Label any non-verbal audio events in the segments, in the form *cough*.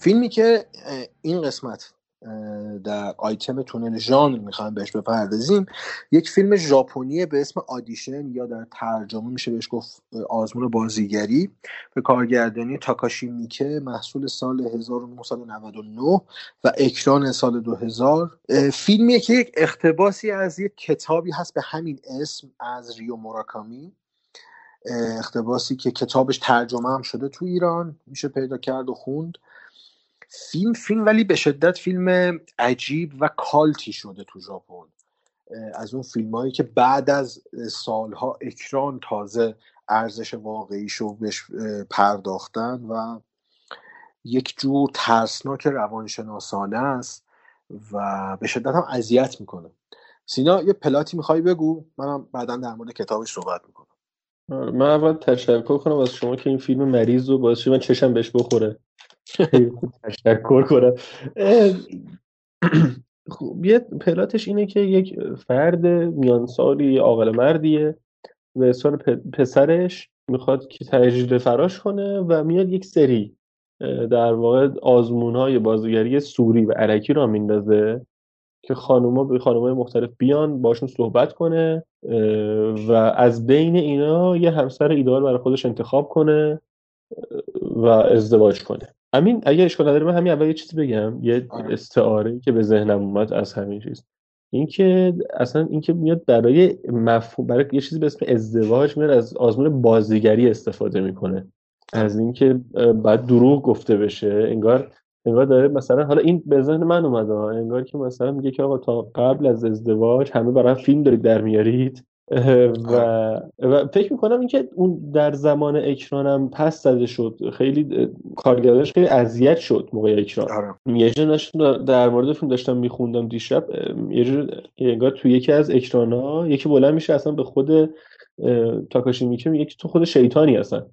فیلمی که این قسمت در آیتم تونل ژانر می‌خوایم بهش بپردازیم یک فیلم ژاپنی به اسم آدیشن یا در ترجمه میشه بهش گفت آزمون بازیگری به کارگردانی تاکاشی میکه محصول سال 1999 و اکران سال 2000 فیلمیه که یک اقتباسی از یک کتابی هست به همین اسم از ریو موراکامی. اقتباسی که کتابش ترجمه هم شده تو ایران میشه پیدا کرد و خوند. فیلم فیلم ولی به شدت فیلم عجیب و کالتی شده تو ژاپن. از اون فیلم هایی که بعد از سالها اکران تازه ارزش واقعیشو بهش پرداختن و یک جور ترسناک روانشناسانه است و به شدت هم اذیت می‌کنه. سینا یه پلاتی می‌خوای بگو؟ منم بعدا در مورد کتابش صحبت می‌کنم. آره، من اول تشکر کنم از شما که این فیلم مریض رو باعث من چشم بهش بخوره. تشکر کنم. خب یه پلاتش اینه که یک فرد میانسالی عاقل مردیه. به سال پسرش می‌خواد که تجربه فراش کنه و میاد یک سری در واقع آزمون های بازیگری سوری و عرکی را میندازه که خانوما به های مختلف بیان باشون صحبت کنه و از بین اینا یه همسر ایدال برای خودش انتخاب کنه و ازدواج کنه. همین اگه اشکال نداره من همین اول یه چیزی بگم. یه آره. استعاره که به ذهنم اومد از همین چیز. اینکه اصلا اینکه میاد برای مفهوم برای یه چیزی به اسم ازدواج میاد از آزمون بازیگری استفاده می‌کنه. از اینکه بعد دروغ گفته بشه. انگار انگار داره مثلا حالا این به ذهن من اومده انگار که مثلا میگه که آقا تا قبل از ازدواج همه برای فیلم دارید در میارید. و, و فکر می‌کنم اینکه اون در زمان اکرانم پس زده شد. خیلی کارگردانش خیلی اذیت شد موقع اکران. آره. یه در مورد فیلم داشتم میخوندم دیشب. یه انگار تو یکی از اکرانا یکی بلند میشه اصلا به خود تاکاشی میگه میگه تو خود شیطانی هستن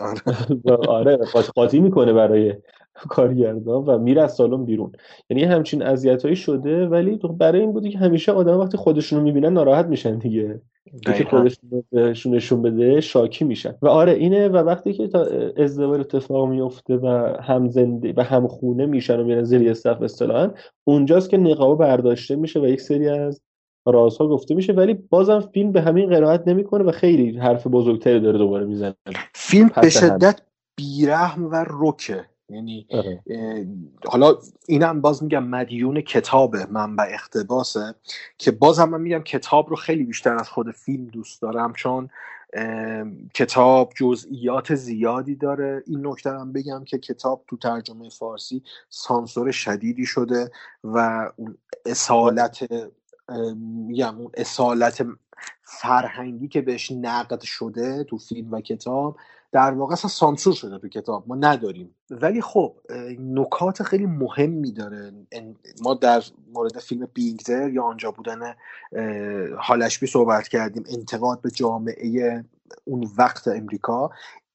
آره. *laughs* آره قاطی می‌کنه برای کارگردان و میره از سالن بیرون. یعنی همچین اذیتایی شده ولی برای این بودی که همیشه آدم وقتی خودشون رو می‌بینن ناراحت میشن دیگه. که خودشون نشون بده شاکی میشن. و آره اینه و وقتی که تا ازدواج اتفاق میفته و هم زنده و هم خونه میشن و میرن زیر صف اصطلاحا اونجاست که نقابه برداشته میشه و یک سری از رازها گفته میشه ولی بازم فیلم به همین قرائت نمی‌کنه و خیلی حرف بزرگتری داره دوباره می‌زنه. فیلم به شدت بیرحم و رکه. یعنی آره. حالا اینم باز میگم مدیون کتاب منبع اختباسه که باز هم من میگم کتاب رو خیلی بیشتر از خود فیلم دوست دارم چون کتاب جزئیات زیادی داره این نکته هم بگم که کتاب تو ترجمه فارسی سانسور شدیدی شده و اون اصالت میگم اون اصالت فرهنگی که بهش نقد شده تو فیلم و کتاب در واقع اصلا سانسور شده تو کتاب ما نداریم. ولی خب نکات خیلی مهمی داره. ما در مورد فیلم بینگزر یا آنجا بودن حالشبی صحبت کردیم انتقاد به جامعه اون وقت امریکا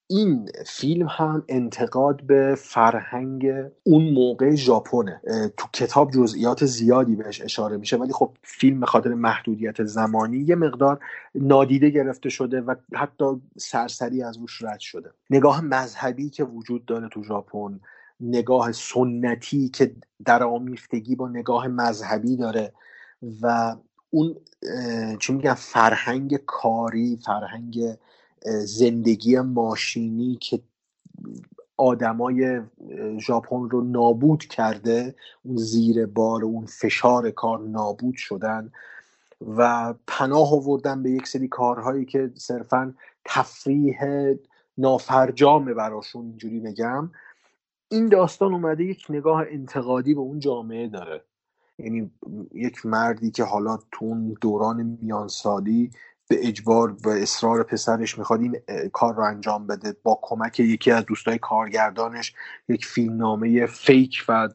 این فیلم هم انتقاد به فرهنگ اون موقع ژاپنه. تو کتاب جزئیات زیادی بهش اشاره میشه ولی خب فیلم به خاطر محدودیت زمانی یه مقدار نادیده گرفته شده و حتی سرسری از روش رد شده. نگاه مذهبی که وجود داره تو ژاپن نگاه سنتی که در آمیختگی با نگاه مذهبی داره و اون چی میگن فرهنگ کاری فرهنگ زندگی ماشینی که آدمای ژاپن رو نابود کرده اون زیر بار اون فشار کار نابود شدن و پناه آوردن به یک سری کارهایی که صرفا تفریح نافرجامه براشون اینجوری بگم. این داستان اومده یک نگاه انتقادی به اون جامعه داره. یعنی یک مردی که حالا تو اون دوران میانسالی به اجبار و اصرار پسرش می‌خواد این کار رو انجام بده با کمک یکی از دوستای کارگردانش یک فیلمنامه فیک و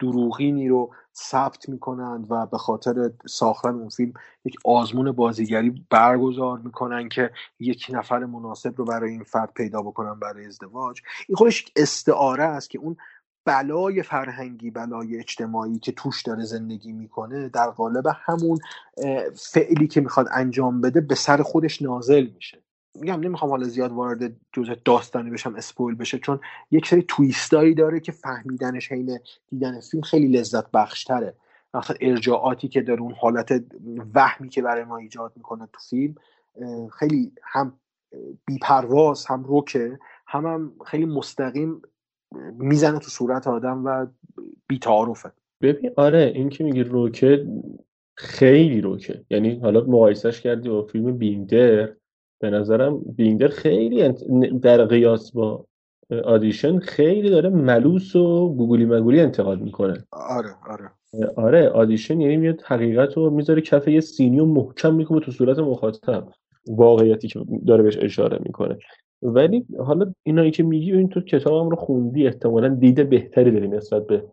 دروغینی رو ثبت می‌کنند و به خاطر ساختن اون فیلم یک آزمون بازیگری برگزار می‌کنن که یک نفر مناسب رو برای این فرد پیدا بکنن برای ازدواج. این خودش استعاره است که اون بلای فرهنگی بلای اجتماعی که توش داره زندگی می‌کنه در قالب همون فعلی که می‌خواد انجام بده به سر خودش نازل میشه. میگم نمی‌خوام حالا زیاد وارد جزء داستانی بشم اسپویل بشه چون یک سری تویستایی داره که فهمیدنش حین دیدن فیلم خیلی لذت بخشتره. مثلا ارجاعاتی که داره اون حالت وهمی که برای ما ایجاد می‌کنه تو فیلم خیلی هم بیپرواز هم روکه هم, هم خیلی مستقیم می‌زنه تو صورت آدم و بیتعارفه. ببین آره این که میگی روکه خیلی روکه یعنی حالا مقایسش کردی با فیلم بیندر به نظرم بیندر خیلی در قیاس با آدیشن خیلی داره ملوس و گوگلی مگولی انتقاد می‌کنه. آره آره. آره آدیشن یعنی میاد حقیقت رو می‌ذاره کف یه سینی و محکم می‌کنه تو صورت مخاطب. واقعیتی که داره بهش اشاره می‌کنه. ولی حالا اینایی که میگی این تو کتابم رو خوندی احتمالا دیده بهتری داری نسبت به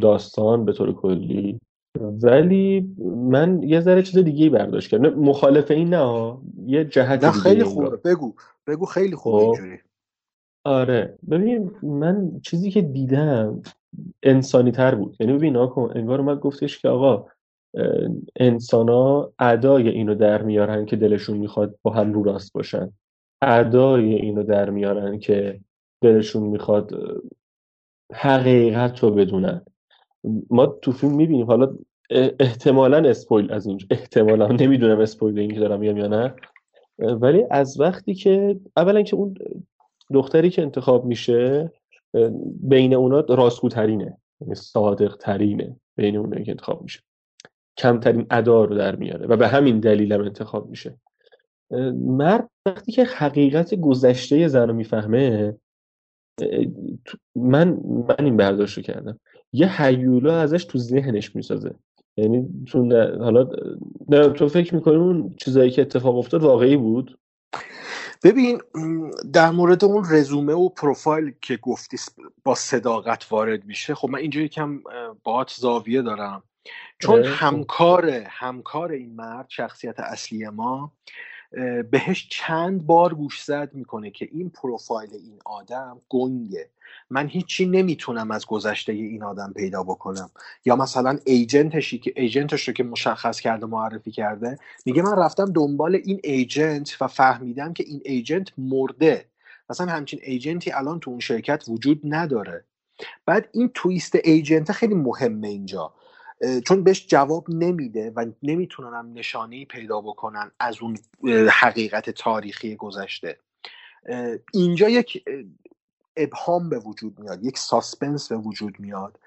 داستان به طور کلی. ولی من یه ذره چیز دیگه برداشت کردم. مخالف این نه یه جهت نه خیلی خوبه. بگو. بگو خیلی خوبه خب. اینجوری. آره. ببین من چیزی که دیدم انسانی تر بود. یعنی ببین ناکن انگار اومد گفتش که آقا انسان ادای اینو در میارن که دلشون می‌خواد با هم رو راست باشن. ادای اینو در میارن که دلشون می‌خواد حقیقت رو بدونن. ما تو فیلم می‌بینیم حالا احتمالا اسپویل از اینجا. احتمالا نمی‌دونم اسپویل این که دارم یا نه. ولی از وقتی که اولا که اون دختری که انتخاب میشه بین اونا راستگوترینه یعنی صادق ترینه بین اونایی که انتخاب میشه. کمترین ادا رو در میاره و به همین دلیل هم انتخاب میشه. مرد وقتی که حقیقت گذشته زن رو می‌فهمه من من این برداشت رو کردم. یه حیولا ازش تو ذهنش می‌سازه. یعنی تو حالا تو فکر می‌کنی اون چیزایی که اتفاق افتاد واقعی بود؟ ببین در مورد اون رزومه و پروفایل که گفتی با صداقت وارد میشه خب من اینجا یکم باهات زاویه دارم. چون. همکار همکار این مرد شخصیت اصلی ما بهش چند بار گوش زد می‌کنه که این پروفایل این آدم گنگه. من هیچی نمی‌تونم از گذشته این آدم پیدا بکنم. یا مثلا ایجنتشی که ایجنتش رو که مشخص کرده معرفی کرده میگه من رفتم دنبال این ایجنت و فهمیدم که این ایجنت مرده. مثلا همچین ایجنتی الان تو اون شرکت وجود نداره. بعد این تویست ایجنت خیلی مهمه اینجا. چون بهش جواب نمیده و نمی‌تونن نشانه پیدا بکنن از اون حقیقت تاریخی گذشته. اینجا یک ابهام به وجود میاد یک suspense به وجود میاد.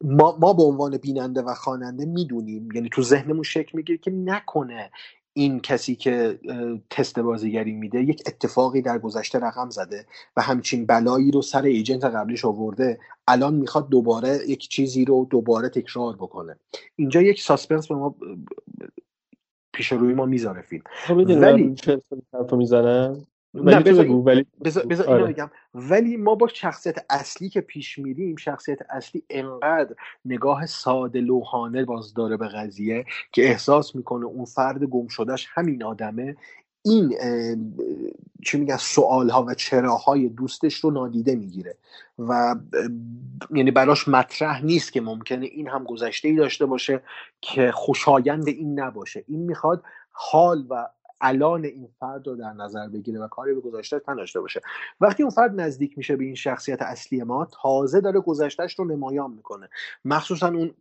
ما, ما به عنوان بیننده و خواننده می‌دونیم یعنی تو ذهنمون شکل می‌گیره که نکنه این کسی که تست بازیگری میده یک اتفاقی در گذشته رقم زده و همچین بلایی رو سر agent قبلیش آورده الان می‌خواد دوباره یک چیزی رو دوباره تکرار بکنه. اینجا یک suspense به ما پیش روی ما می‌ذاره فیلم. خب، ولی می‌زنم ولی آره. بگم. ولی ما با شخصیت اصلی که پیش میریم شخصیت اصلی انقدر نگاه ساده لوحانه باز داره به قضیه که احساس می‌کنه اون فرد گم شدهش همین آدمه. این چی میگن سوال ها و چراهای دوستش رو نادیده می‌گیره و یعنی براش مطرح نیست که ممکنه این هم گذشته ای داشته باشه که خوشایند این نباشه. این می‌خواد حال و الان این فرد رو در نظر بگیره و کاری به گذشته نداشته باشه. وقتی اون فرد نزدیک میشه به این شخصیت اصلی ما تازه داره گذشتهش رو نمایان می‌کنه. مخصوصا اون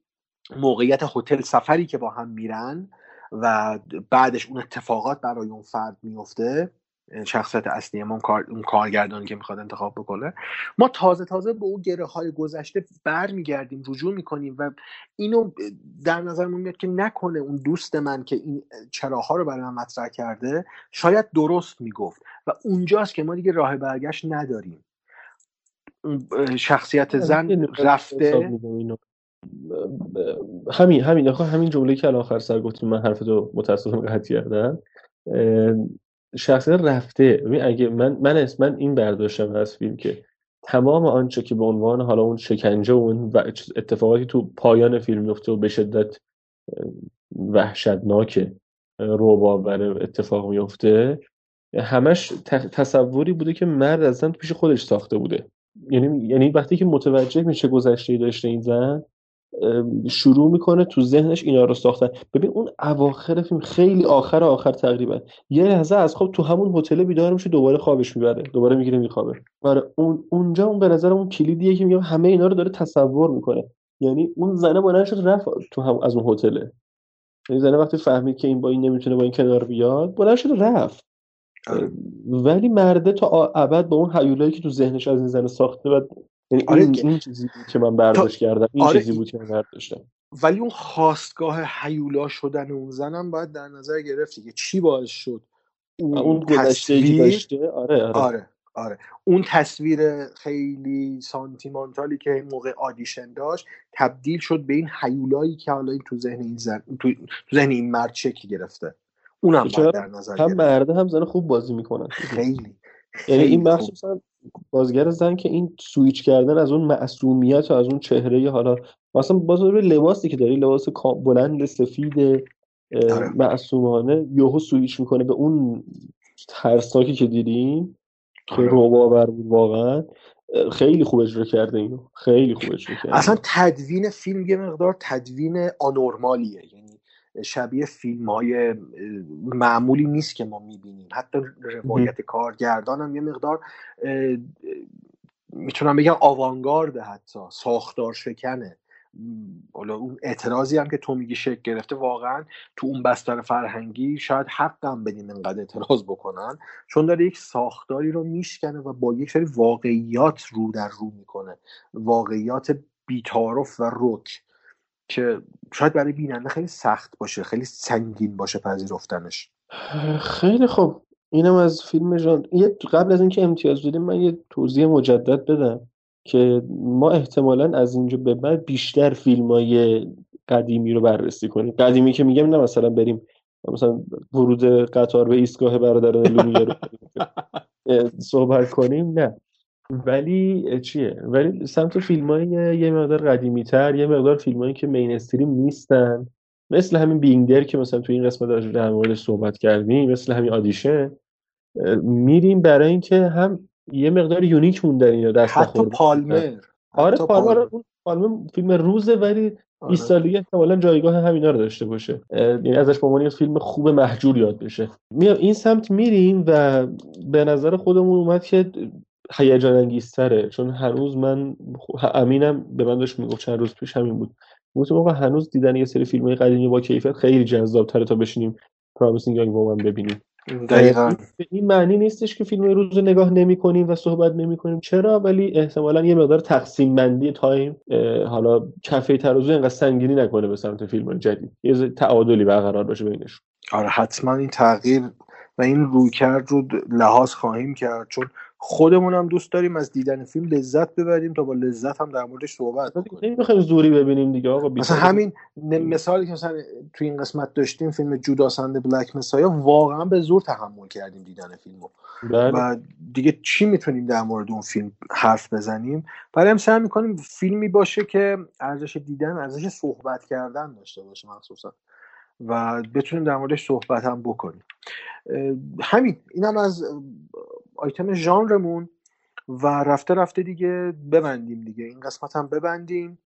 موقعیت هتل سفری که با هم میرن و بعدش اون اتفاقات برای اون فرد میفته شخصیت اصلی ما اون, کارگردانی که می‌خواد انتخاب بکنه. ما تازه تازه به اون گره های گذشته برمیگردیم رجوع می‌کنیم و اینو در نظرمون میاد که نکنه اون دوست من که این چراها رو برای من مطرح کرده شاید درست می‌گفت. و اونجاست که ما دیگه راه برگشت نداریم. شخصیت زن رفته. همین همین همین جمله که الان آخر سر گفتیم من حرفتو متاسفانه قطع کردم. شخصیت رفته. اگه من من من این برداشتم از فیلم که تمام آنچه که به عنوان حالا اون شکنجه و اون اتفاقاتی تو پایان فیلم میفته و به شدت وحشتناک روباور اتفاق میفته همش تصوری بوده که مرد از زن پیش خودش ساخته بوده. یعنی یعنی وقتی که متوجه میشه گذشته داشته این زن شروع می‌کنه تو ذهنش اینا رو ساختن. ببین اون اواخر فیلم خیلی آخر آخر تقریبا. یه لحظه از خواب تو همون هتل بیدار میشه دوباره خوابش می‌بره دوباره می‌گیره میخوابه. آره اون اونجا اون به نظر اون کلیدیه که میگم همه اینا رو داره تصور می‌کنه. یعنی اون زنه بلند شد رفت تو هم از اون هتله یعنی زنه وقتی فهمید که این با این نمی‌تونه با این کنار بیاد بلند شد رفت. آره. ولی مرده تا ابد با اون حیولایی که تو ذهنش از این زنه ساخته و یعنی آره این, این چیزی بود که من برداشت کردم این آره چیزی بود که من برداشتم. ولی اون خواستگاه حیولا شدن اون زنم باید در نظر گرفتی که چی باعث شد اون, اون تصویر داشته؟ آره آره. آره آره. اون تصویر خیلی سانتیمانتالی که موقع آدیشن داشت تبدیل شد به این حیولایی که حالا این تو ذهن این زن تو, ذهن این مرد شکل گرفته. اونم باید در نظر هم مرده هم زن خوب بازی می‌کنن. خیلی یعنی این مخصوصا بازیگر زن که این سویچ کردن از اون معصومیت و از اون چهره حالا مثلا باز لباسی که داری لباس بلند سفید آره. معصومانه یهو سویچ می‌کنه به اون ترسناکی که دیدیم که آره. روباور بود واقعا خیلی خوب اجرا کرده اینو خیلی خوب اجرا کرده اصلا تدوین فیلم یه مقدار تدوین آنورمالیه یعنی شبیه فیلم های معمولی نیست که ما می‌بینیم. حتی روایت کارگردان هم یه مقدار می‌تونم بگم آوانگارده حتی ساختار شکنه. حالا اون اعتراضی هم که تو میگی شکل گرفته واقعا تو اون بستر فرهنگی شاید حقم بدیم انقدر اعتراض بکنن چون داره یک ساختاری رو میشکنه و با یک سری واقعیات رو در رو می‌کنه. واقعیات بیتارف و رک. که شاید برای بیننده خیلی سخت باشه خیلی سنگین باشه پذیرفتنش. خیلی خوب. اینم از فیلم جان یه قبل از اینکه امتیاز بدیم من یه توضیح مجدد بدم که ما احتمالا از اینجا به بعد بیشتر فیلم های قدیمی رو بررسی کنیم. قدیمی که میگم نه مثلا بریم مثلا ورود قطار به ایستگاه برادران لومیه رو *laughs* صحبت کنیم نه. ولی چیه؟ ولی سمت فیلم های یه مقدار قدیمی تر یه مقدار فیلم هایی که مینستریم نیستن. مثل همین بینگدر که مثلا تو این قسمت در موردش صحبت کردیم مثل همین آدیشن میریم برای اینکه هم یه مقدار یونیک موندن اینا دست حتی پالمر. آره پالمر پالمر. فیلم روزه ولی 20 آره. سالگی احتمالا جایگاه همینا رو داشته باشه. یعنی ازش به عنوان فیلم خوب محجور یاد بشه. میام این سمت میریم و به نظر خودمون اومد که هیجان انگیزتره چون هنوز من امینم به من داشت می‌گفت چند روز پیش همین بود. گفتم آقا هنوز دیدن یه سری فیلم های قدیمی با کیفیت خیلی جذاب تره تا بشینیم Promising Young Woman ببینیم. دقیقا. این معنی نیستش که فیلم روز نگاه نمی کنیم و صحبت نمی کنیم چرا؟ ولی احتمالا یه مقدار تقسیم بندی time حالا کفه ترازو اینقدر سنگینی نکنه به سمت فیلم جدید. یه تعادلی برقرار باشه بینش آره حتما این تغییر و این رویکرد رو لحاظ خواهیم کرد. چون خودمون هم دوست داریم از دیدن فیلم لذت ببریم تا با لذت هم در موردش صحبت کنیم. نمی‌خوایم زوری ببینیم دیگه آقا مثلا همین مثالی که مثلا تو این قسمت داشتیم فیلم جوداسند بلک مسایا واقعا به زور تحمل کردیم دیدن فیلمو. بله. و دیگه چی می‌تونیم در مورد اون فیلم حرف بزنیم؟ برای هم سعی می‌کنیم فیلمی باشه که ارزش دیدن ارزش صحبت کردن داشته باشه مخصوصا. و بتونیم در موردش صحبت هم بکنیم. همین اینم از آیتم ژانرمون و رفته رفته دیگه ببندیم دیگه. این قسمت هم ببندیم.